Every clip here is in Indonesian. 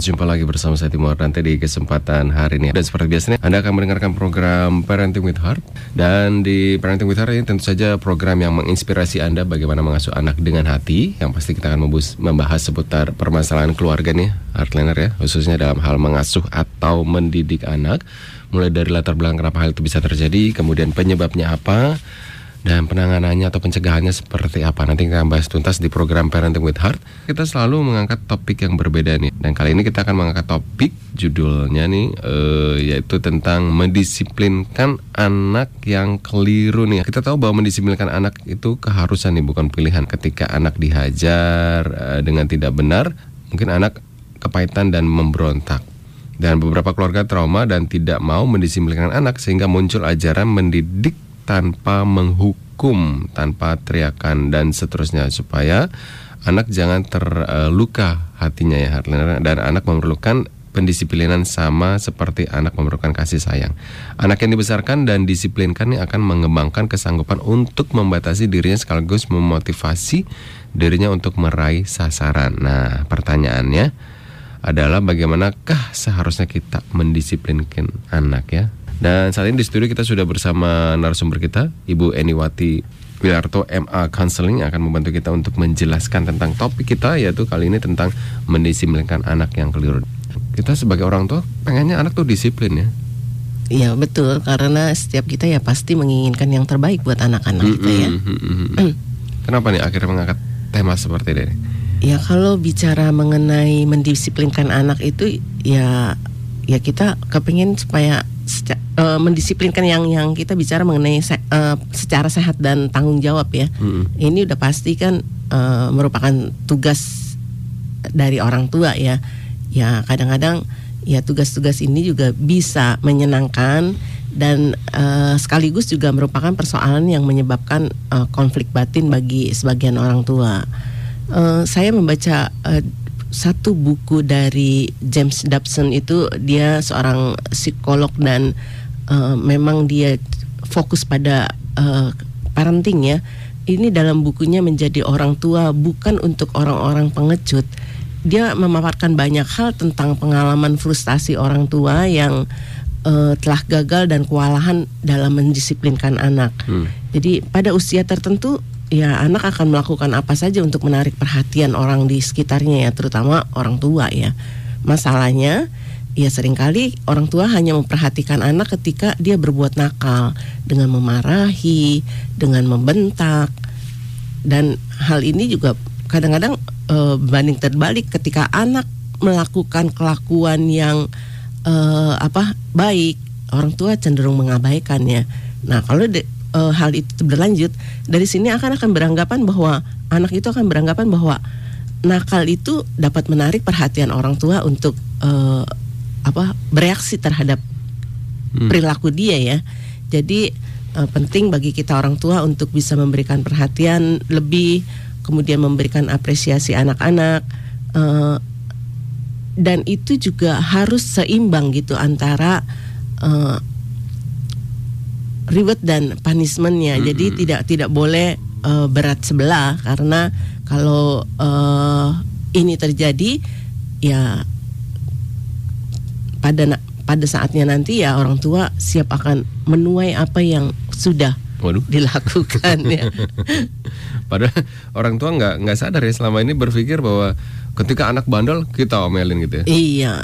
Jumpa lagi bersama saya Timur Dante di kesempatan hari ini. Dan seperti biasanya Anda akan mendengarkan program Parenting with Heart. Dan di Parenting with Heart ini tentu saja program yang menginspirasi Anda Bagaimana mengasuh anak dengan hati. Yang pasti kita akan membahas seputar permasalahan keluarga nih Heartliner ya. Khususnya dalam hal mengasuh atau mendidik anak. Mulai dari latar belakang kenapa hal itu bisa terjadi Kemudian penyebabnya apa dan penanganannya atau pencegahannya seperti apa? Nanti kita bahas tuntas di program Parenting with Heart. Kita selalu mengangkat topik yang berbeda nih. Dan kali ini kita akan mengangkat topik judulnya nih uh, yaitu tentang mendisiplinkan anak yang keliru nih. Kita tahu bahwa mendisiplinkan anak itu keharusan nih bukan pilihan. Ketika anak dihajar uh, dengan tidak benar mungkin anak kepahitan dan memberontak. Dan beberapa keluarga trauma dan tidak mau mendisiplinkan anak sehingga muncul ajaran mendidik tanpa menghukum, tanpa teriakan dan seterusnya supaya anak jangan terluka hatinya ya dan anak memerlukan pendisiplinan sama seperti anak memerlukan kasih sayang. Anak yang dibesarkan dan disiplinkan ini akan mengembangkan kesanggupan untuk membatasi dirinya sekaligus memotivasi dirinya untuk meraih sasaran. Nah, pertanyaannya adalah bagaimanakah seharusnya kita mendisiplinkan anak ya? Dan saat ini di studio kita sudah bersama narasumber kita, Ibu Eniwati Wilarto MA Counseling akan membantu kita untuk menjelaskan tentang topik kita yaitu kali ini tentang mendisiplinkan anak yang keliru. Kita sebagai orang tua pengennya anak tuh disiplin ya. Iya betul karena setiap kita ya pasti menginginkan yang terbaik buat anak-anak mm -hmm, kita ya. Mm -hmm. Kenapa nih akhirnya mengangkat tema seperti ini? Ya kalau bicara mengenai mendisiplinkan anak itu ya ya kita kepingin supaya uh, mendisiplinkan yang yang kita bicara mengenai se uh, secara sehat dan tanggung jawab ya. Hmm. Ini udah pasti kan uh, merupakan tugas dari orang tua ya. Ya kadang-kadang ya tugas-tugas ini juga bisa menyenangkan dan uh, sekaligus juga merupakan persoalan yang menyebabkan uh, konflik batin bagi sebagian orang tua. Uh, saya membaca uh, satu buku dari James Dobson itu dia seorang psikolog dan uh, memang dia fokus pada uh, parenting ya. Ini dalam bukunya menjadi orang tua bukan untuk orang-orang pengecut. Dia memaparkan banyak hal tentang pengalaman frustasi orang tua yang uh, telah gagal dan kewalahan dalam mendisiplinkan anak. Hmm. Jadi pada usia tertentu ya anak akan melakukan apa saja untuk menarik perhatian orang di sekitarnya ya, terutama orang tua ya. Masalahnya ya sering kali orang tua hanya memperhatikan anak ketika dia berbuat nakal dengan memarahi, dengan membentak. Dan hal ini juga kadang-kadang e, banding terbalik ketika anak melakukan kelakuan yang e, apa baik, orang tua cenderung mengabaikannya. Nah, kalau uh, hal itu berlanjut, dari sini akan akan beranggapan bahwa anak itu akan beranggapan bahwa nakal itu dapat menarik perhatian orang tua untuk uh, apa bereaksi terhadap hmm. perilaku dia ya. Jadi uh, penting bagi kita orang tua untuk bisa memberikan perhatian lebih, kemudian memberikan apresiasi anak-anak. Uh, dan itu juga harus seimbang gitu antara uh, reward dan punishmentnya. Mm -hmm. Jadi tidak tidak boleh uh, berat sebelah karena kalau uh, ini terjadi ya pada pada saatnya nanti ya orang tua siap akan menuai apa yang sudah Waduh. dilakukan ya. Padahal orang tua nggak nggak sadar ya selama ini berpikir bahwa ketika anak bandel kita omelin gitu ya. Iya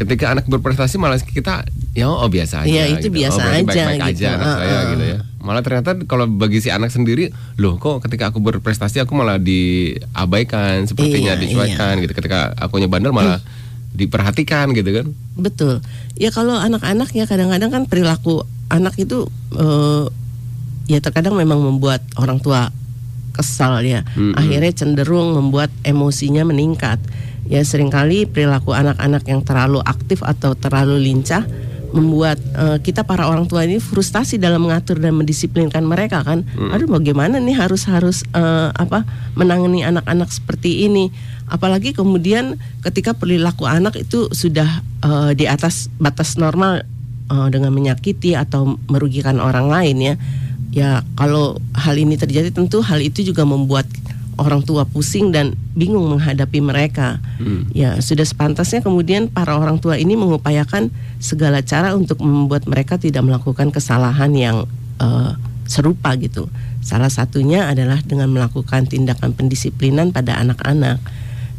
ketika anak berprestasi malah kita ya oh biasa aja. Iya itu gitu. biasa oh, aja. Baik-baik gitu. aja anak uh, saya gitu ya. Malah ternyata kalau bagi si anak sendiri, loh kok ketika aku berprestasi aku malah diabaikan, sepertinya iya, dicuekan iya. gitu. Ketika aku bandel malah hmm. diperhatikan gitu kan. Betul. Ya kalau anak-anak ya kadang-kadang kan perilaku anak itu uh, ya terkadang memang membuat orang tua kesal ya. Hmm, Akhirnya cenderung membuat emosinya meningkat ya sering kali perilaku anak-anak yang terlalu aktif atau terlalu lincah membuat uh, kita para orang tua ini frustasi dalam mengatur dan mendisiplinkan mereka kan. Hmm. Aduh bagaimana nih harus harus uh, apa menangani anak-anak seperti ini. Apalagi kemudian ketika perilaku anak itu sudah uh, di atas batas normal uh, dengan menyakiti atau merugikan orang lain ya. Ya kalau hal ini terjadi tentu hal itu juga membuat orang tua pusing dan bingung menghadapi mereka. Hmm. Ya sudah sepantasnya kemudian para orang tua ini mengupayakan segala cara untuk membuat mereka tidak melakukan kesalahan yang eh, serupa gitu. Salah satunya adalah dengan melakukan tindakan pendisiplinan pada anak-anak.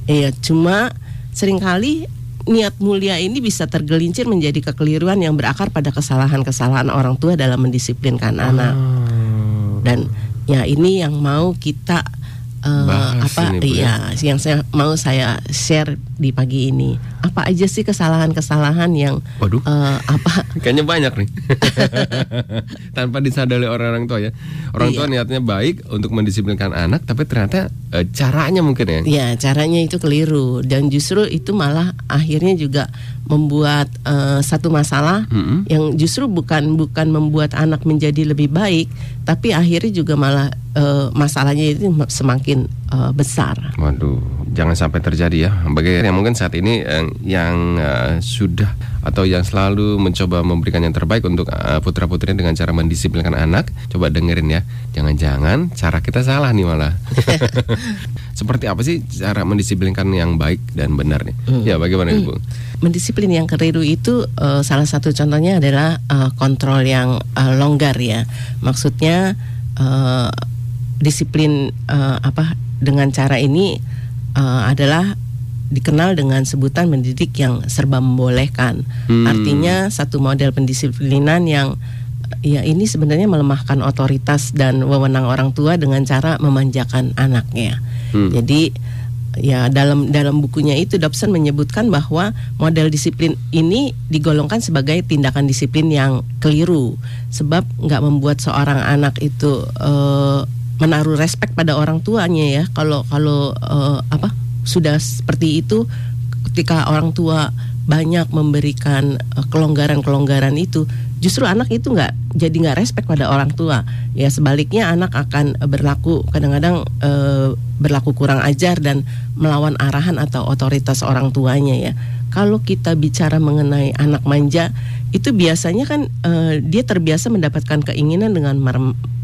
Ya cuma sering kali niat mulia ini bisa tergelincir menjadi kekeliruan yang berakar pada kesalahan-kesalahan orang tua dalam mendisiplinkan anak. Oh. Dan ya ini yang mau kita Bahas apa ini, ya. iya yang saya mau saya share di pagi ini. Apa aja sih kesalahan-kesalahan yang Waduh. eh, apa Kayaknya banyak nih Tanpa disadari orang-orang tua ya Orang tua Iya. niatnya baik untuk mendisiplinkan anak Tapi ternyata eh, caranya mungkin ya Ya, caranya itu keliru dan justru itu malah akhirnya juga membuat eh, satu masalah Mm-mm. yang justru bukan bukan membuat anak menjadi lebih baik, tapi akhirnya juga malah eh, masalahnya itu semakin eh, besar. Waduh, jangan sampai terjadi ya. Bagi yang mungkin saat ini eh, yang eh, sudah atau yang selalu mencoba memberikan yang terbaik untuk eh, putra-putri dengan cara mendisiplinkan anak, coba dengerin ya. Jangan-jangan cara kita salah nih malah. Seperti apa sih cara mendisiplinkan yang baik dan benar nih? Hmm. Ya, bagaimana Ibu? Mendisiplin yang keliru itu eh, salah satu contohnya adalah eh, kontrol yang eh, longgar ya. Maksudnya eh, disiplin eh, apa dengan cara ini eh, adalah dikenal dengan sebutan mendidik yang serba membolehkan. Hmm. Artinya satu model pendisiplinan yang ya ini sebenarnya melemahkan otoritas dan wewenang orang tua dengan cara memanjakan anaknya. Hmm. Jadi ya dalam dalam bukunya itu Dobson menyebutkan bahwa model disiplin ini digolongkan sebagai tindakan disiplin yang keliru sebab nggak membuat seorang anak itu eh, menaruh respek pada orang tuanya ya kalau kalau eh, apa sudah seperti itu ketika orang tua banyak memberikan eh, kelonggaran-kelonggaran itu justru anak itu nggak jadi nggak respect pada orang tua. Ya sebaliknya anak akan berlaku kadang-kadang eh, berlaku kurang ajar dan melawan arahan atau otoritas orang tuanya ya. Kalau kita bicara mengenai anak manja itu biasanya kan eh, dia terbiasa mendapatkan keinginan dengan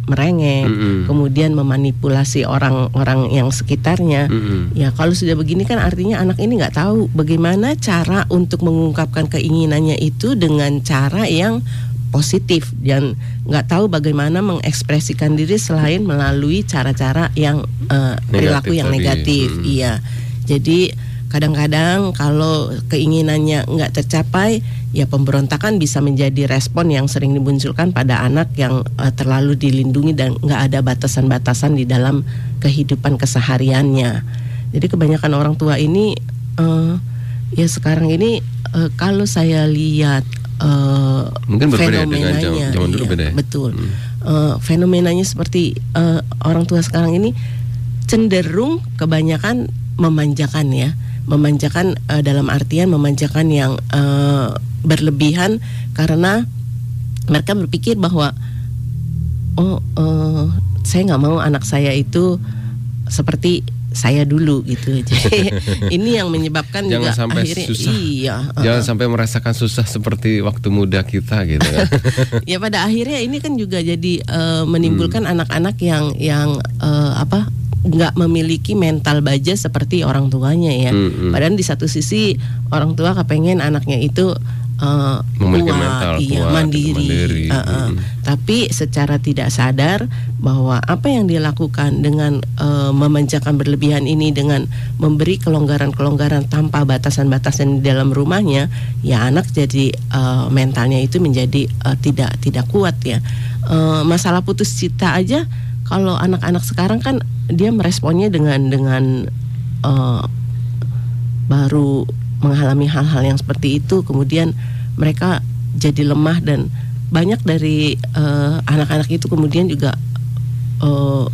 mer- merengek Mm-mm. kemudian memanipulasi orang-orang yang sekitarnya Mm-mm. Ya kalau sudah begini kan artinya anak ini nggak tahu bagaimana cara untuk mengungkapkan keinginannya itu dengan cara yang positif dan nggak tahu bagaimana mengekspresikan diri selain melalui cara-cara yang eh, perilaku yang negatif. Hmm. Iya. Jadi kadang-kadang kalau keinginannya nggak tercapai, ya pemberontakan bisa menjadi respon yang sering dimunculkan pada anak yang eh, terlalu dilindungi dan nggak ada batasan-batasan di dalam kehidupan kesehariannya. Jadi kebanyakan orang tua ini eh, ya sekarang ini eh, kalau saya lihat eh, Mungkin berbeda dengan zaman- fenomenanya, zaman dulu iya, beda ya? Betul. Hmm. Eh, fenomenanya seperti eh, orang tua sekarang ini cenderung kebanyakan memanjakan ya, memanjakan eh, dalam artian memanjakan yang eh, berlebihan karena mereka berpikir bahwa oh eh, saya nggak mau anak saya itu seperti saya dulu gitu. Jadi ini yang menyebabkan Jangan juga sampai akhirnya susah. iya. Jangan eh, sampai merasakan susah seperti waktu muda kita gitu kan. ya pada akhirnya ini kan juga jadi eh, menimbulkan Hmm. anak-anak yang yang eh, apa nggak memiliki mental baja seperti orang tuanya ya. Hmm, hmm. Padahal di satu sisi orang tua kepengen anaknya itu Memiliki kuat, mental iya, kuat, mandiri. mandiri. Eh, eh. Hmm. Tapi secara tidak sadar bahwa apa yang dia lakukan dengan eh, memanjakan berlebihan ini dengan memberi kelonggaran-kelonggaran tanpa batasan-batasan di dalam rumahnya, ya anak jadi eh, mentalnya itu menjadi eh, tidak tidak kuat ya. Eh, masalah putus cinta aja kalau anak-anak sekarang kan dia meresponnya dengan dengan eh, baru mengalami hal-hal yang seperti itu kemudian mereka jadi lemah dan banyak dari eh, anak-anak itu kemudian juga eh,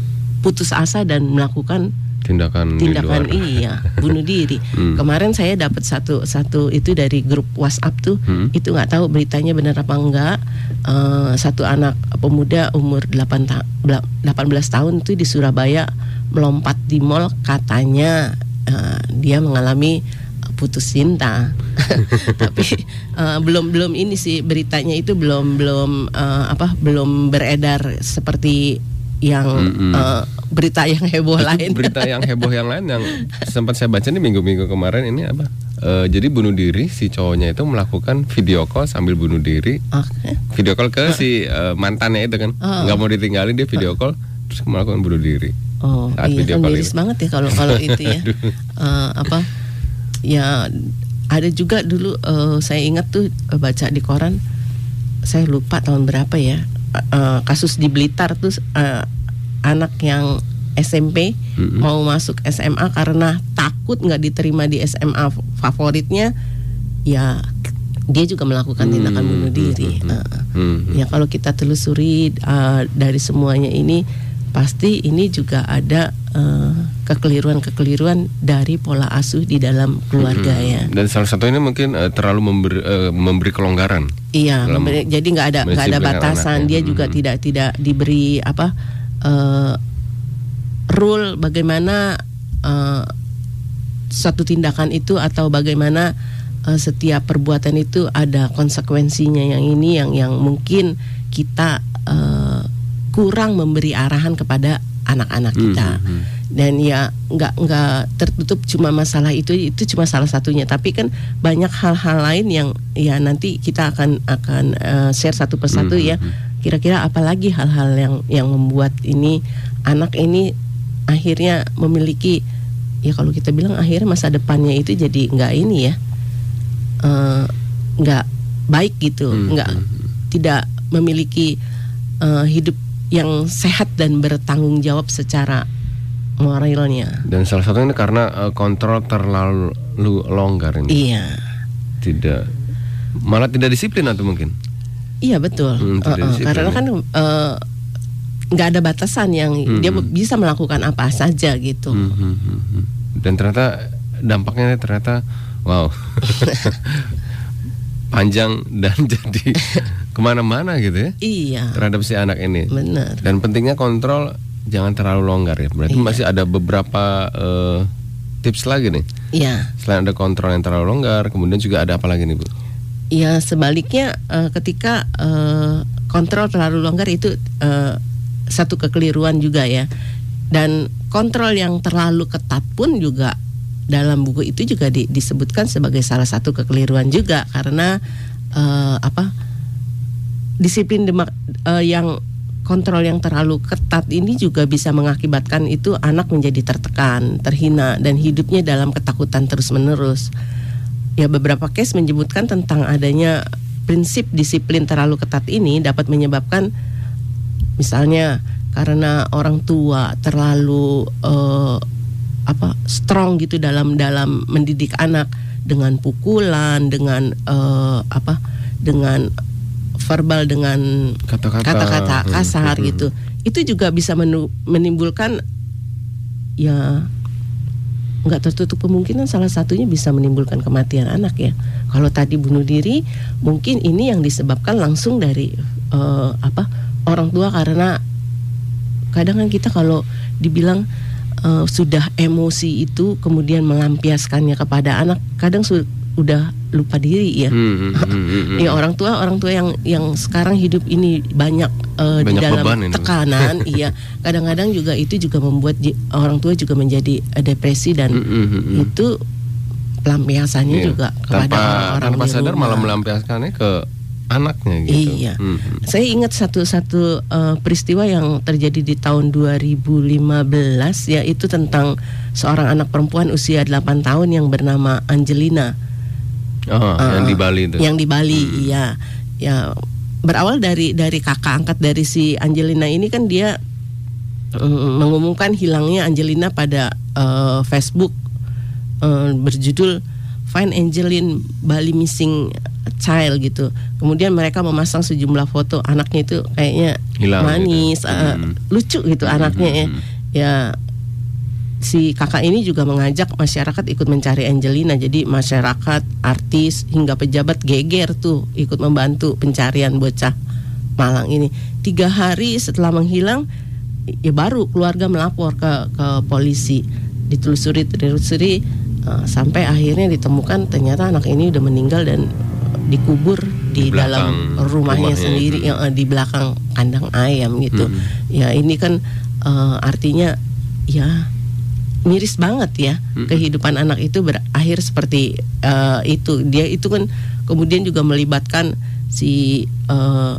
putus asa dan melakukan Tindakan, di tindakan luar. iya bunuh diri Hmm. kemarin saya dapat satu satu itu dari grup WhatsApp tuh Hmm. itu nggak tahu beritanya benar apa enggak Eh, satu anak pemuda umur 8 ta 18 tahun itu di Surabaya melompat di mall katanya eh, dia mengalami putus cinta tapi eh, belum belum ini sih beritanya itu belum belum eh, apa belum beredar seperti yang Mm-mm. eh, berita yang heboh Itu lain. berita yang heboh yang lain yang sempat saya baca nih minggu-minggu kemarin ini apa? Eh, jadi bunuh diri si cowoknya itu melakukan video call sambil bunuh diri. Oke. Video call ke si eh, mantannya itu kan. Ah. nggak mau ditinggalin dia video call terus melakukan bunuh diri. Oh Saat iya video kan call miris itu. banget ya kalau kalau itu ya. Eh, apa? Ya ada juga dulu eh, saya ingat tuh baca di koran. Saya lupa tahun berapa ya. Eh, kasus di Blitar tuh eh, anak yang SMP Mm-mm. mau masuk SMA karena takut nggak diterima di SMA favoritnya, ya dia juga melakukan tindakan Hmm, bunuh hmm, diri. hmm, hmm. Eh, Hmm. Ya kalau kita telusuri uh, dari semuanya ini pasti ini juga ada uh, kekeliruan-kekeliruan dari pola asuh di dalam keluarga Mm-mm. ya. Dan salah satu ini mungkin eh, terlalu memberi, eh, memberi kelonggaran. Iya, memberi- jadi nggak ada nggak ada batasan. anaknya. Dia juga Hmm. tidak tidak diberi apa uh, rule bagaimana uh, suatu tindakan itu atau bagaimana uh, setiap perbuatan itu ada konsekuensinya yang ini yang yang mungkin kita uh, kurang memberi arahan kepada anak-anak kita. Hmm, hmm, hmm. dan ya nggak nggak tertutup cuma masalah itu itu cuma salah satunya. Tapi kan banyak hal-hal lain yang ya nanti kita akan akan eh, share satu persatu Hmm, ya. hmm, kira-kira apalagi hal-hal yang yang membuat ini anak ini akhirnya memiliki ya kalau kita bilang akhirnya masa depannya itu jadi nggak ini ya eh, nggak baik gitu. Hmm, nggak hmm, tidak memiliki eh, hidup yang sehat dan bertanggung jawab secara moralnya. Dan salah satunya ini karena eh, kontrol terlalu longgar ini. Iya, Tidak malah tidak disiplin atau mungkin. iya betul. Hmm, eh, disiplin karena ya. kan eh, nggak ada batasan yang Hmm, dia bisa melakukan apa saja gitu. Hmm, hmm, hmm, hmm. Dan ternyata dampaknya ternyata wow panjang dan jadi ke mana-mana gitu ya Iya, terhadap si anak ini. benar. Dan pentingnya kontrol jangan terlalu longgar ya. Berarti Iya. masih ada beberapa eh, tips lagi nih. Iya, Selain ada kontrol yang terlalu longgar, kemudian juga ada apa lagi nih bu? iya sebaliknya eh, ketika eh, kontrol terlalu longgar itu eh, satu kekeliruan juga ya. Dan kontrol yang terlalu ketat pun juga dalam buku itu juga di- disebutkan sebagai salah satu kekeliruan juga karena eh, apa disiplin demak- eh, yang kontrol yang terlalu ketat ini juga bisa mengakibatkan itu anak menjadi tertekan, terhina dan hidupnya dalam ketakutan terus-menerus. Ya beberapa case menyebutkan tentang adanya prinsip disiplin terlalu ketat ini dapat menyebabkan misalnya karena orang tua terlalu eh, apa strong gitu dalam dalam mendidik anak dengan pukulan dengan eh, apa dengan verbal dengan Kata-kata. kata-kata Hmm, kasar hmm, gitu. Itu juga bisa menu- menimbulkan ya nggak tertutup kemungkinan salah satunya bisa menimbulkan kematian anak ya. Kalau tadi bunuh diri mungkin ini yang disebabkan langsung dari eh, apa orang tua. Karena kadang kan kita kalau dibilang eh, sudah emosi itu kemudian melampiaskannya kepada anak kadang su- udah lupa diri ya Hmm, hmm, hmm, hmm, hmm. Ya orang tua orang tua yang yang sekarang hidup ini banyak di Banyak dalam beban ini. tekanan, iya. Kadang-kadang juga itu juga membuat orang tua juga menjadi eh, depresi dan Hmm, hmm, hmm, hmm. itu pelampiasannya Iya. juga kepada tanpa orang-orang tanpa di sadar malah melampiaskannya ke anaknya gitu. Iya. Hmm, hmm. Saya ingat satu-satu eh, peristiwa yang terjadi di tahun 2015 yaitu tentang seorang anak perempuan usia 8 tahun yang bernama Angelina. Oh, yang Uh, di Bali itu. Yang di Bali, Hmm. iya. Ya berawal dari dari kakak angkat dari si Angelina ini kan dia mm, mengumumkan hilangnya Angelina pada eh, Facebook eh, berjudul Find Angelin Bali Missing Child gitu. Kemudian mereka memasang sejumlah foto anaknya itu kayaknya Hilang manis, gitu. eh, Hmm. lucu gitu Hmm, anaknya ya. hmm, hmm. Ya si kakak ini juga mengajak masyarakat ikut mencari Angelina. Jadi masyarakat, artis hingga pejabat geger tuh ikut membantu pencarian bocah Malang ini. Tiga hari setelah menghilang, ya baru keluarga melapor ke ke polisi. Ditelusuri, ditelusuri eh, sampai akhirnya ditemukan ternyata anak ini udah meninggal dan dikubur di, Di dalam rumahnya, rumahnya sendiri yang eh, di belakang kandang ayam gitu. Hmm. Ya ini kan eh, artinya ya miris banget ya Hmm. kehidupan anak itu berakhir seperti eh, itu. Dia itu kan kemudian juga melibatkan si eh,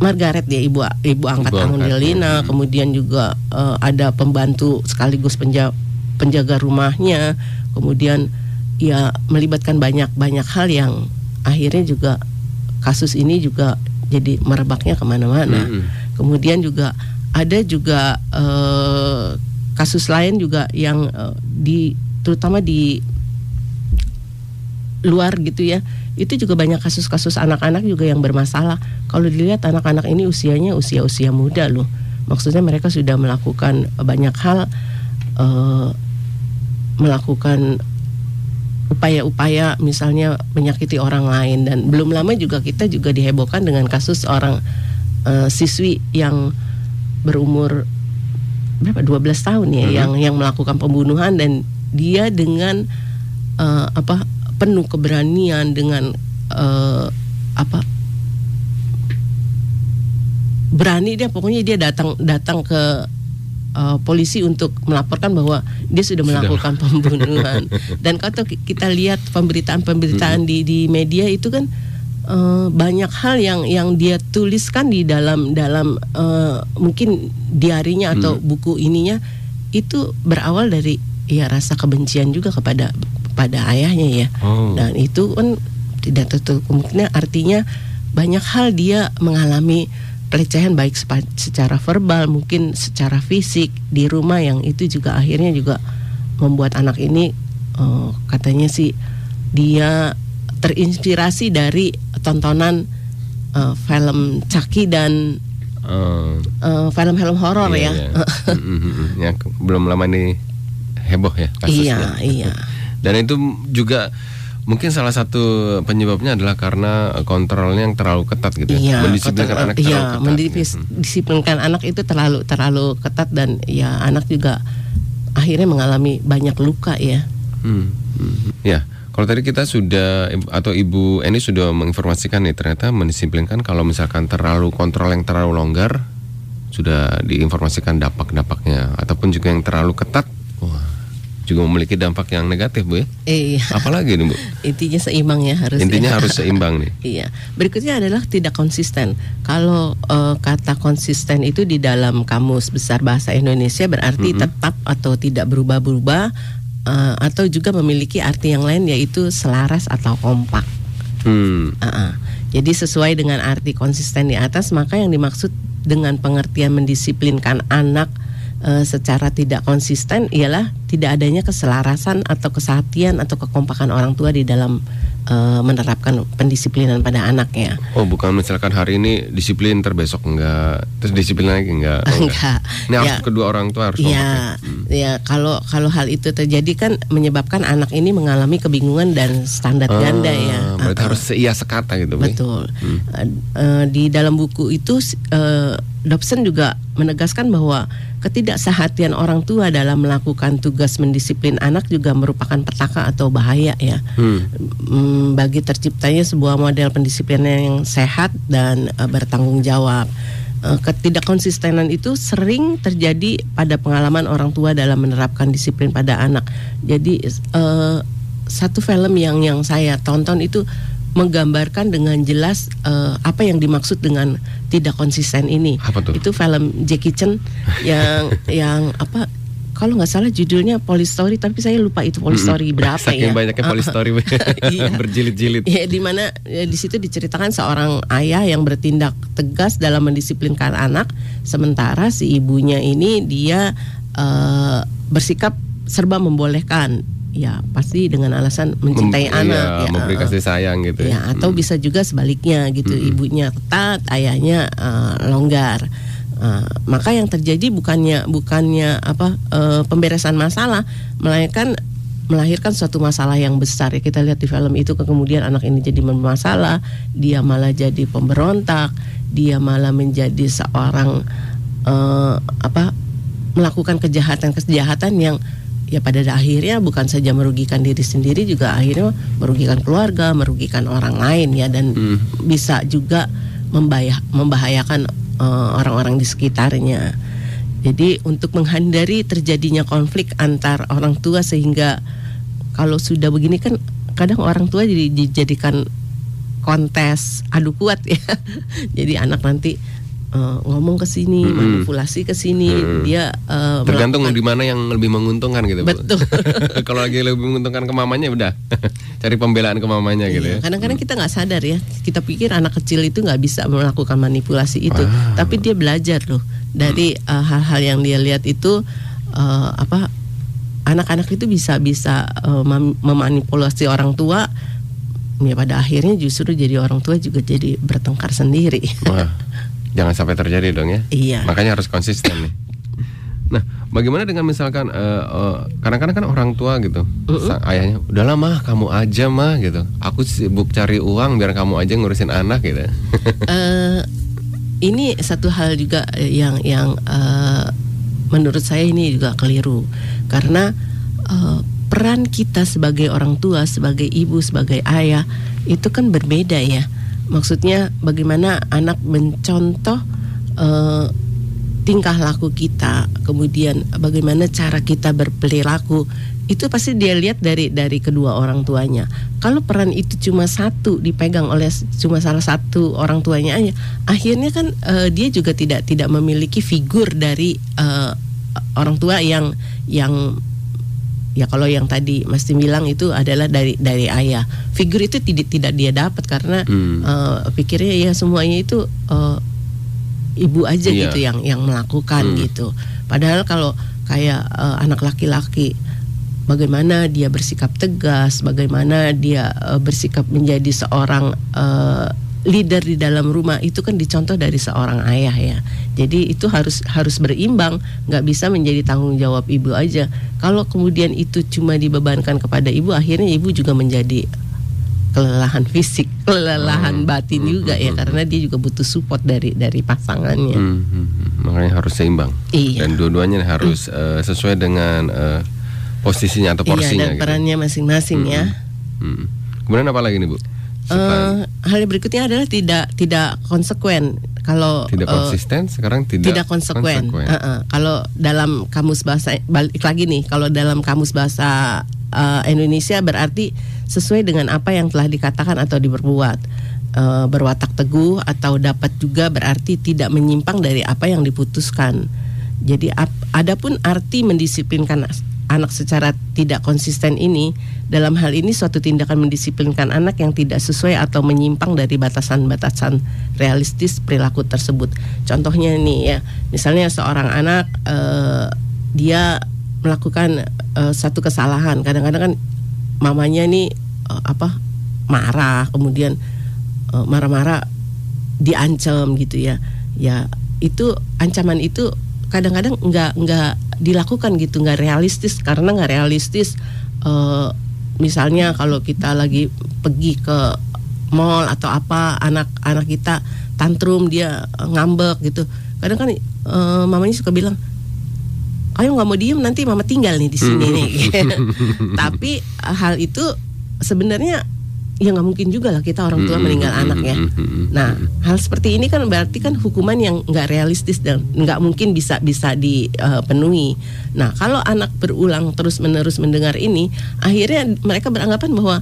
Margaret ya ibu ibu angkat Ibu Angelina, hmm. kemudian juga eh, ada pembantu sekaligus penja- penjaga rumahnya, kemudian ya melibatkan banyak banyak hal yang akhirnya juga kasus ini juga jadi merebaknya ke mana-mana. Mm-mm. Kemudian juga ada juga eh, kasus lain juga yang eh, di terutama di luar gitu ya itu juga banyak kasus-kasus anak-anak juga yang bermasalah. Kalau dilihat anak-anak ini usianya usia-usia muda loh. Maksudnya mereka sudah melakukan banyak hal eh, melakukan upaya-upaya misalnya menyakiti orang lain. Dan belum lama juga kita juga dihebohkan dengan kasus orang eh, siswi yang berumur berapa 12 tahun ya Mhm. yang yang melakukan pembunuhan dan dia dengan eh, apa penuh keberanian dengan eh, apa berani dia pokoknya dia datang datang ke eh, polisi untuk melaporkan bahwa dia sudah Sudah. melakukan pembunuhan dan kalau kita lihat pemberitaan-pemberitaan di di media itu kan eh, banyak hal yang yang dia tuliskan di dalam dalam eh, mungkin diarinya atau buku ininya itu berawal dari ya rasa kebencian juga kepada kepada ayahnya ya. Oh. dan itu kan tidak tertutup. Kemungkinan artinya banyak hal dia mengalami pelecehan baik secara verbal mungkin secara fisik di rumah yang itu juga akhirnya juga membuat anak ini eh, katanya sih dia terinspirasi dari tontonan eh, film Chucky dan Oh. eh, film-film horor Iya, ya iya. Mm. Ya, belum lama ini heboh ya kasusnya. iya iya Dan itu juga mungkin salah satu penyebabnya adalah karena kontrolnya yang terlalu ketat gitu ya. Iya, Mendisiplinkan kotor- anak terlalu iya, ketat. mendipis- Hmm. disiplinkan anak itu terlalu terlalu ketat dan ya anak juga akhirnya mengalami banyak luka ya. Hmm, hmm. Ya, kalau tadi kita sudah atau Ibu Eni sudah menginformasikan nih ternyata mendisiplinkan kalau misalkan terlalu kontrol yang terlalu longgar sudah diinformasikan dampak-dampaknya ataupun juga yang terlalu ketat wah juga memiliki dampak yang negatif Bu ya. Iya. Apalagi nih Bu? intinya seimbang ya harus. Intinya ya. harus seimbang nih. Iya. Berikutnya adalah tidak konsisten. Kalau eh, kata konsisten itu di dalam kamus besar bahasa Indonesia berarti Mhm. tetap atau tidak berubah-berubah eh, atau juga memiliki arti yang lain yaitu selaras atau kompak. Hmm. Ah, ah. Jadi sesuai dengan arti konsisten di atas, maka yang dimaksud dengan pengertian mendisiplinkan anak eh, secara tidak konsisten ialah tidak adanya keselarasan atau kesatian atau kekompakan orang tua di dalam eh, menerapkan pendisiplinan pada anaknya. Oh, bukan misalkan hari ini disiplin terbesok enggak, terus disiplin lagi enggak. Oh, Enggak. Ini harus Ya. kedua orang tua harus kompak ya. Ya, ya kalau kalau hal itu terjadi kan menyebabkan anak ini mengalami kebingungan dan standar ganda ya. Ah, Berarti Ah, ah. harus seia sekata gitu. Betul. Eh, eh, di dalam buku itu eh, Dobson juga menegaskan bahwa ketidaksehatian orang tua dalam melakukan tugas mendisiplin anak juga merupakan petaka atau bahaya ya. Hmm. Mm, bagi terciptanya sebuah model pendisiplinan yang sehat dan eh, bertanggung jawab. Eh, ketidakkonsistenan itu sering terjadi pada pengalaman orang tua dalam menerapkan disiplin pada anak. Jadi eh, satu film yang yang saya tonton itu menggambarkan dengan jelas eh, apa yang dimaksud dengan tidak konsisten ini. Apa tuh? Itu film Jackie Chan yang yang apa kalau nggak salah judulnya Polistory tapi saya lupa itu Polistory berapa Saking ya. banyaknya polistory. Iya. berjilid-jilid. Ya, di mana ya, di situ diceritakan seorang ayah yang bertindak tegas dalam mendisiplinkan anak, sementara si ibunya ini dia eh, bersikap serba membolehkan, ya pasti dengan alasan mencintai Mem- anak, iya, ya, memberi kasih sayang gitu ya, atau bisa juga sebaliknya gitu, ibunya ketat, ayahnya eh, longgar. Eh, maka yang terjadi bukannya bukannya apa eh, pemberesan masalah, melainkan melahirkan suatu masalah yang besar. Ya kita lihat di film itu kemudian anak ini jadi bermasalah dia malah jadi pemberontak dia malah menjadi seorang eh, apa melakukan kejahatan kejahatan yang ya pada akhirnya bukan saja merugikan diri sendiri juga akhirnya merugikan keluarga, merugikan orang lain ya dan Hmm. bisa juga membahaya, membahayakan eh, orang-orang di sekitarnya. Jadi untuk menghindari terjadinya konflik antar orang tua sehingga kalau sudah begini kan kadang orang tua jadi dijadikan kontes adu kuat ya. Jadi anak nanti eh, ngomong ke sini, Mm-mm. manipulasi ke sini, Mm. dia eh, Tergantung di mana yang lebih menguntungkan gitu. Betul. Kalau lagi lebih menguntungkan ke mamanya udah cari pembelaan ke mamanya gitu Iya, ya. Kadang-kadang kita nggak sadar ya, kita pikir anak kecil itu nggak bisa melakukan manipulasi itu, Ah. tapi dia belajar loh dari eh, hal-hal yang dia lihat itu eh, apa anak-anak itu bisa bisa mem- memanipulasi orang tua. Ya pada akhirnya justru jadi orang tua juga jadi bertengkar sendiri. Wah, jangan sampai terjadi dong ya. iya. Makanya harus konsisten nih. Nah, bagaimana dengan misalkan eh, eh, kadang-kadang kan orang tua gitu, sa- ayahnya, udahlah mah kamu aja mah gitu. Aku sibuk cari uang biar kamu aja ngurusin anak gitu. eh ini satu hal juga yang yang eh, menurut saya ini juga keliru karena eh, peran kita sebagai orang tua, sebagai ibu, sebagai ayah itu kan berbeda ya. Maksudnya bagaimana anak mencontoh eh, tingkah laku kita, kemudian bagaimana cara kita berperilaku itu pasti dia lihat dari dari kedua orang tuanya. Kalau peran itu cuma satu dipegang oleh cuma salah satu orang tuanya aja, akhirnya kan eh, dia juga tidak tidak memiliki figur dari eh, orang tua yang yang ya kalau yang tadi Mas Tim bilang itu adalah dari dari ayah. Figur itu tidak tidak dia dapat karena Hmm. eh, pikirnya ya semuanya itu eh, ibu aja Iya. gitu yang yang melakukan Hmm. gitu. Padahal kalau kayak eh, anak laki-laki bagaimana dia bersikap tegas, bagaimana dia eh, bersikap menjadi seorang eh, leader di dalam rumah itu kan dicontoh dari seorang ayah ya. Jadi itu harus harus berimbang, nggak bisa menjadi tanggung jawab ibu aja. Kalau kemudian itu cuma dibebankan kepada ibu, akhirnya ibu juga menjadi kelelahan fisik, kelelahan Hmm. batin Hmm, juga hmm, ya hmm, karena dia juga butuh support dari dari pasangannya. Hmm, hmm, hmm. Makanya harus seimbang. Iya. Dan dua-duanya harus eh, sesuai dengan eh, posisinya atau Iya porsinya dan gitu. perannya masing-masing ya. Hmm. Kemudian apa lagi nih Bu? Eh, hal yang berikutnya adalah tidak tidak konsekuen. Kalau tidak eh, konsisten, sekarang tidak, tidak konsekuen. konsekuen. Eh, eh. Kalau dalam kamus bahasa balik lagi nih, kalau dalam kamus bahasa eh, Indonesia berarti sesuai dengan apa yang telah dikatakan atau diperbuat. Eh, berwatak teguh atau dapat juga berarti tidak menyimpang dari apa yang diputuskan. Jadi ap- adapun arti mendisiplinkan anak secara tidak konsisten ini dalam hal ini suatu tindakan mendisiplinkan anak yang tidak sesuai atau menyimpang dari batasan-batasan realistis perilaku tersebut. Contohnya nih ya, misalnya seorang anak eh, dia melakukan eh, satu kesalahan, kadang-kadang kan mamanya nih eh, apa marah, kemudian eh, marah-marah diancam gitu ya, ya itu ancaman itu kadang-kadang nggak nggak dilakukan gitu nggak realistis. Karena nggak realistis eh, misalnya kalau kita lagi pergi ke mall atau apa anak-anak kita tantrum dia ngambek gitu. Kadang kan eh, mamanya suka bilang ayo nggak mau diem nanti mama tinggal nih di sini nih. Tapi hal itu sebenarnya ya nggak mungkin juga lah kita orang tua Hmm, meninggal hmm, anak ya hmm. Nah, hal seperti ini kan berarti kan hukuman yang nggak realistis dan nggak mungkin bisa bisa dipenuhi. Nah, kalau anak berulang terus menerus mendengar ini, akhirnya mereka beranggapan bahwa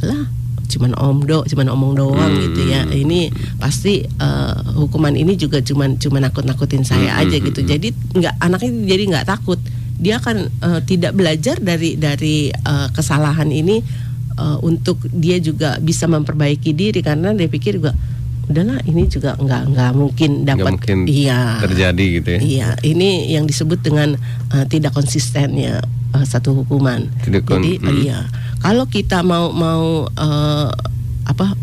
lah cuman omdo, cuman omong doang Hmm. gitu ya. Ini pasti eh, hukuman ini juga cuman cuman nakut-nakutin saya Hmm, aja gitu. Jadi nggak anaknya jadi nggak takut. Dia akan eh, tidak belajar dari dari eh, kesalahan ini eh, untuk dia juga bisa memperbaiki diri karena dia pikir juga udahlah ini juga nggak nggak mungkin dapat mungkin iya terjadi gitu ya. iya ini yang disebut dengan eh, tidak konsistennya eh, satu hukuman Tidak kon- jadi hmm. iya kalau kita mau mau eh, apa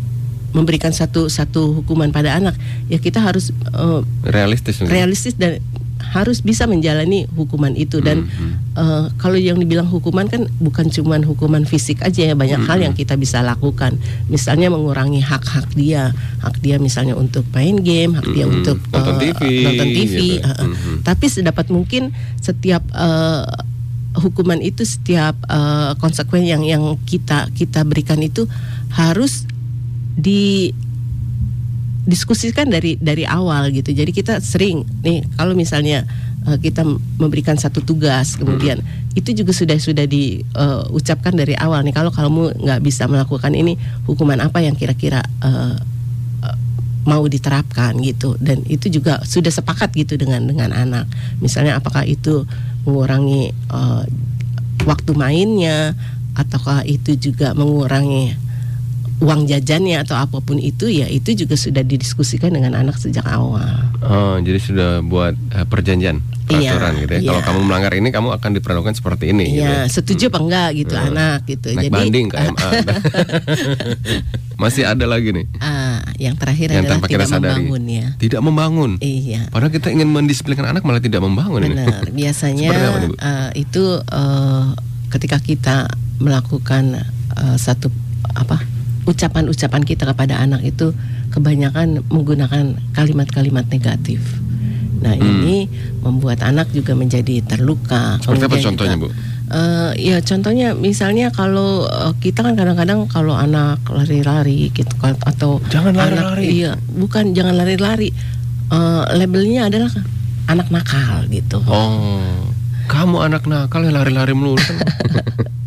memberikan satu satu hukuman pada anak ya kita harus eh, Realistis. realistis dan harus bisa menjalani hukuman itu dan Hmm, eh, kalau yang dibilang hukuman kan bukan cuman hukuman fisik aja ya banyak hal yang kita bisa lakukan misalnya mengurangi hak-hak dia hak dia misalnya untuk main game hak dia Hmm, untuk nonton eh, TV, nonton TV gitu. eh, eh. Hmm. tapi sedapat mungkin setiap eh, hukuman itu setiap uh, konsekuen yang yang kita kita berikan itu harus di diskusikan dari dari awal gitu. Jadi kita sering nih kalau misalnya uh, kita memberikan satu tugas kemudian hmm. itu juga sudah sudah diucapkan uh, dari awal nih kalau kamu nggak bisa melakukan ini hukuman apa yang kira-kira uh, mau diterapkan gitu dan itu juga sudah sepakat gitu dengan dengan anak misalnya apakah itu mengurangi uh, waktu mainnya ataukah itu juga mengurangi uang jajannya atau apa pun itu ya itu juga sudah didiskusikan dengan anak sejak awal. Oh, jadi sudah buat uh, perjanjian iya, peraturan iya, gitu ya. Iya. Kalau kamu melanggar ini kamu akan diperlakukan seperti ini. Iya, gitu. Ya? setuju apa enggak gitu hmm. anak gitu. Naik jadi banding ke MA. Masih ada lagi nih. Uh, yang terakhir yang adalah tidak sadari. membangun ya. Tidak membangun. Iya. Padahal kita ingin mendisiplinkan anak malah tidak membangun Benar. ini. Biasanya uh, itu uh, ketika kita melakukan uh, satu apa ucapan-ucapan kita kepada anak itu kebanyakan menggunakan kalimat-kalimat negatif. Nah hmm. ini membuat anak juga menjadi terluka. Seperti apa contohnya bu? Uh, ya contohnya misalnya kalau uh, kita kan kadang-kadang kalau anak lari-lari gitu kan, atau jangan lari-lari. Iya, bukan jangan lari-lari. Uh, labelnya adalah anak nakal gitu. Oh, kamu anak nakal yang lari-lari melulu.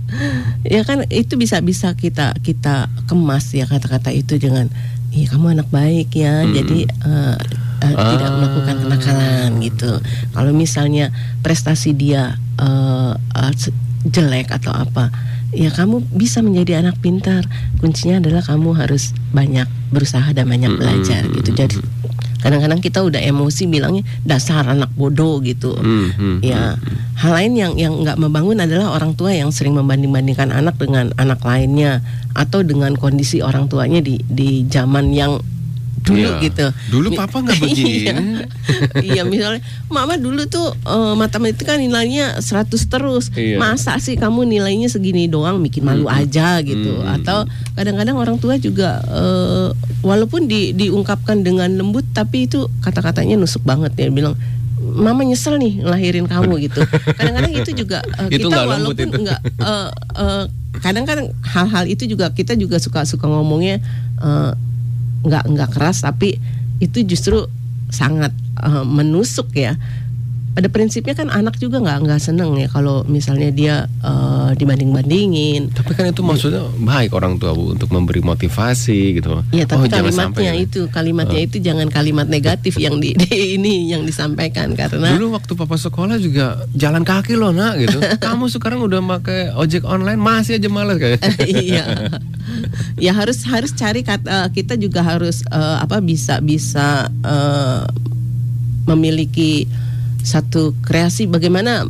ya kan itu bisa bisa kita kita kemas ya kata-kata itu dengan iya kamu anak baik ya hmm. jadi uh, uh, ah. tidak melakukan kenakalan gitu kalau misalnya prestasi dia uh, uh, jelek atau apa ya kamu bisa menjadi anak pintar kuncinya adalah kamu harus banyak berusaha dan banyak belajar gitu jadi kadang-kadang kita udah emosi bilangnya dasar anak bodoh gitu hmm, hmm, ya hmm, hmm. hal lain yang yang nggak membangun adalah orang tua yang sering membanding-bandingkan anak dengan anak lainnya atau dengan kondisi orang tuanya di di zaman yang dulu iya. gitu. Dulu papa nggak begini. iya. iya misalnya mama dulu tuh uh, matematika nilainya 100 terus. Iya. Masa sih kamu nilainya segini doang bikin malu hmm. aja gitu. Hmm. Atau kadang-kadang orang tua juga uh, walaupun di, diungkapkan dengan lembut tapi itu kata-katanya nusuk banget ya bilang Mama nyesel nih ngelahirin kamu gitu. Kadang-kadang itu juga uh, itu kita walaupun nggak uh, uh, kadang-kadang hal-hal itu juga kita juga suka suka ngomongnya uh, nggak nggak keras tapi itu justru sangat uh, menusuk ya pada prinsipnya kan anak juga nggak nggak seneng ya kalau misalnya dia uh, dibanding bandingin. Tapi kan itu maksudnya baik orang tua bu untuk memberi motivasi gitu. Iya tapi oh, kalimatnya itu kalimatnya uh. itu jangan kalimat negatif yang di, di ini yang disampaikan karena. Dulu waktu papa sekolah juga jalan kaki loh nak gitu. Kamu sekarang udah pakai ojek online masih aja males kayak. iya. ya harus harus cari kata kita juga harus uh, apa bisa bisa uh, memiliki satu kreasi bagaimana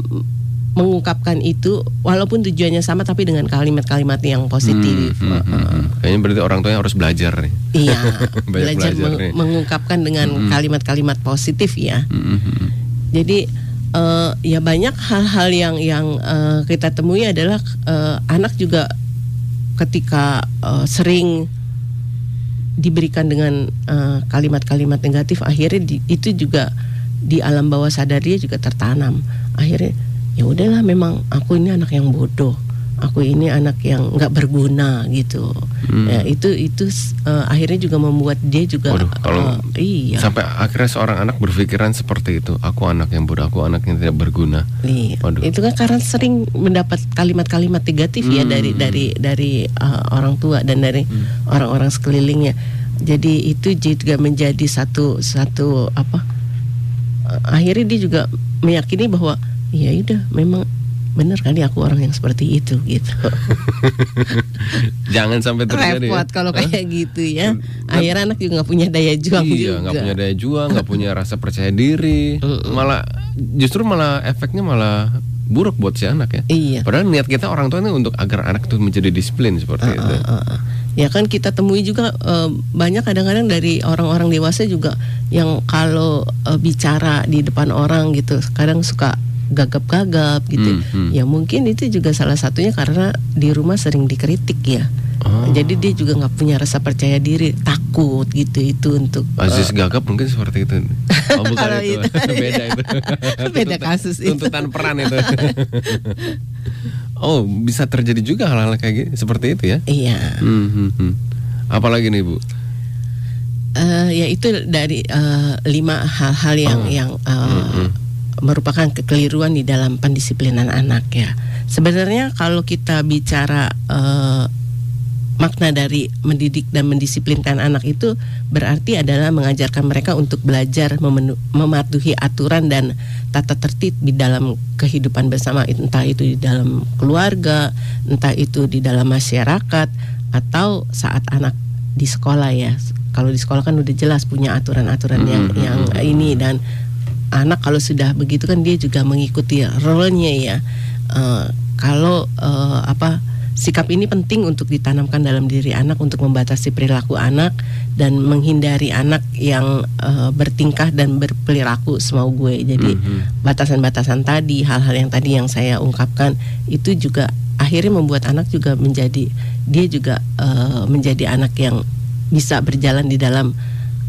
mengungkapkan itu walaupun tujuannya sama tapi dengan kalimat-kalimat yang positif. Hmm, hmm, hmm, hmm. Kayaknya berarti orang tuanya harus belajar nih. Iya, belajar, belajar meng nih. mengungkapkan dengan hmm. kalimat-kalimat hmm. positif ya. Hmm, hmm. Jadi uh, ya banyak hal-hal yang yang uh, kita temui adalah uh, anak juga ketika uh, sering diberikan dengan kalimat-kalimat uh, negatif akhirnya di, itu juga di alam bawah sadar dia juga tertanam akhirnya ya udahlah memang aku ini anak yang bodoh aku ini anak yang nggak berguna gitu hmm. ya itu itu uh, akhirnya juga membuat dia juga Waduh, kalau uh, iya sampai akhirnya seorang anak berpikiran seperti itu aku anak yang bodoh aku anak yang tidak berguna iya. Waduh. itu kan karena sering mendapat kalimat-kalimat negatif ya hmm. ya dari dari dari uh, orang tua dan dari hmm. orang-orang hmm. sekelilingnya jadi itu juga menjadi satu satu apa akhirnya dia juga meyakini bahwa ya udah memang benar kali aku orang yang seperti itu gitu. Jangan sampai terjadi. Repot ya. kalau kayak gitu ya. Akhirnya anak juga nggak punya daya juang iya, juga. nggak punya daya juang, nggak punya rasa percaya diri. Malah justru malah efeknya malah buruk buat si anak ya. Iya. Padahal niat kita orang tua ini untuk agar anak itu menjadi disiplin seperti uh, itu. Uh, uh, uh. Ya kan kita temui juga uh, banyak kadang-kadang dari orang-orang dewasa juga yang kalau uh, bicara di depan orang gitu, kadang suka gagap-gagap gitu. Hmm, hmm. Ya mungkin itu juga salah satunya karena di rumah sering dikritik ya. Oh. Jadi dia juga nggak punya rasa percaya diri, takut gitu itu untuk Aziz eh, Gagap mungkin seperti itu. Oh bukan Kalau itu. itu- beda itu. Beda kasus itu. Tuntutan peran itu. oh, bisa terjadi juga hal-hal kayak gini seperti itu ya. Iya. Hmm, hmm, hmm. Apalagi nih, Bu? Eh, ya itu dari eh, lima hal-hal yang Oh. yang eh, merupakan kekeliruan di dalam pendisiplinan anak ya. Sebenarnya kalau kita bicara eh, makna dari mendidik dan mendisiplinkan anak itu berarti adalah mengajarkan mereka untuk belajar memenu- mematuhi aturan dan tata tertib di dalam kehidupan bersama entah itu di dalam keluarga, entah itu di dalam masyarakat atau saat anak di sekolah ya. Kalau di sekolah kan udah jelas punya aturan-aturan yang Mhm. yang ini dan anak kalau sudah begitu kan dia juga mengikuti role-nya ya. Eh, kalau eh, apa sikap ini penting untuk ditanamkan dalam diri anak untuk membatasi perilaku anak dan menghindari anak yang eh, bertingkah dan berperilaku semau gue. Jadi Mhm. batasan-batasan tadi, hal-hal yang tadi yang saya ungkapkan itu juga akhirnya membuat anak juga menjadi dia juga eh, menjadi anak yang bisa berjalan di dalam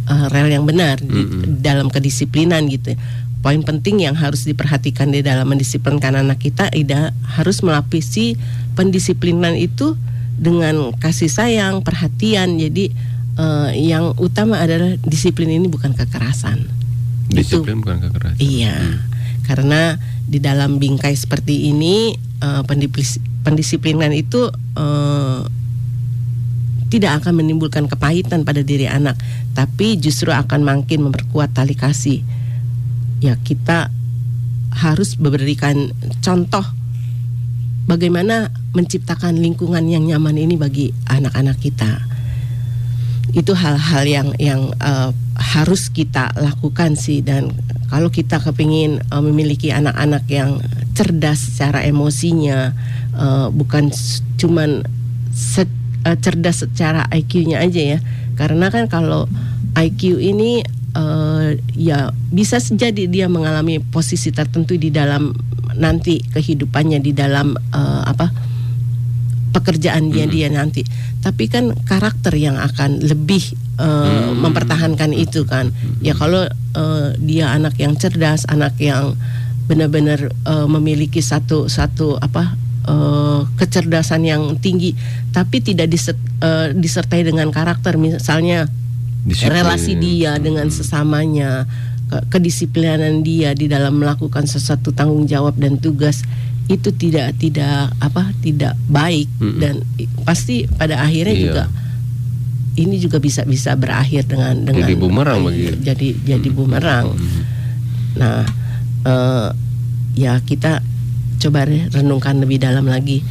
eh, rel yang benar di Mm-mm. dalam kedisiplinan gitu. Poin penting yang harus diperhatikan di dalam mendisiplinkan anak kita ida harus melapisi pendisiplinan itu dengan kasih sayang, perhatian. Jadi eh, yang utama adalah disiplin ini bukan kekerasan. Itu Disiplin bukan kekerasan. Iya, karena di dalam bingkai seperti ini pendiplis- pendisiplinan itu eh, tidak akan menimbulkan kepahitan pada diri anak, tapi justru akan makin memperkuat tali kasih. Ya kita harus memberikan contoh bagaimana menciptakan lingkungan yang nyaman ini bagi anak-anak kita. Itu hal-hal yang yang eh, harus kita lakukan sih dan kalau kita kepingin eh, memiliki anak-anak yang cerdas secara emosinya eh, bukan cuman se- eh, cerdas secara IQ-nya aja ya karena kan kalau IQ ini eh, ya bisa jadi dia mengalami posisi tertentu di dalam nanti kehidupannya di dalam eh, apa pekerjaan dia dia nanti. Tapi kan karakter yang akan lebih eh, mempertahankan itu kan. Ya kalau eh, dia anak yang cerdas anak yang benar-benar eh, memiliki satu satu apa eh, kecerdasan yang tinggi tapi tidak diset- eh, disertai dengan karakter. Misalnya Disiplin. relasi dia dengan sesamanya ke- kedisiplinan dia di dalam melakukan sesuatu tanggung jawab dan tugas itu tidak tidak apa tidak baik Mm-mm. dan pasti pada akhirnya Iya. juga ini juga bisa bisa berakhir dengan dengan Jadi bumerang bagi- jadi jadi bumerang Hmm. nah eh, ya kita coba re- renungkan lebih dalam lagi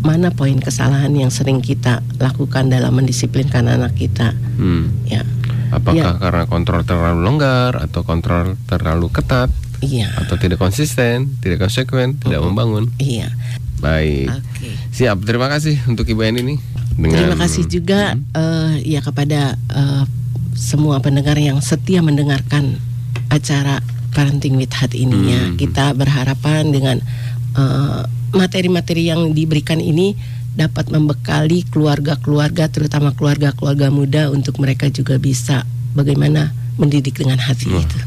mana poin kesalahan yang sering kita lakukan dalam mendisiplinkan anak kita Hmm. ya Apakah Ya. karena kontrol terlalu longgar atau kontrol terlalu ketat iya atau tidak konsisten, tidak konsekuen, tidak membangun? iya Baik. oke Siap. Terima kasih untuk Ibu Eni nih. Dengan terima kasih juga eh, ya kepada eh, semua pendengar yang setia mendengarkan acara parenting with heart ini ya Hmm. kita berharapan dengan eh, materi-materi yang diberikan ini dapat membekali keluarga-keluarga terutama keluarga-keluarga muda untuk mereka juga bisa bagaimana mendidik dengan hati Wah. itu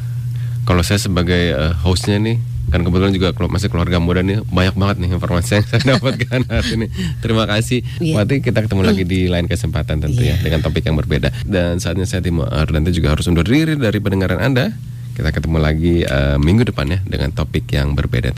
Kalau saya sebagai eh, hostnya nih, kan kebetulan juga kalau masih keluarga muda nih banyak banget nih informasi yang saya dapatkan hari ini. Terima kasih. Iya. Berarti kita ketemu lagi di lain kesempatan tentu ya Iya. dengan topik yang berbeda. Dan saatnya saya Timo Ardanti juga harus undur diri dari pendengaran Anda. Kita ketemu lagi eh, minggu depan ya dengan topik yang berbeda.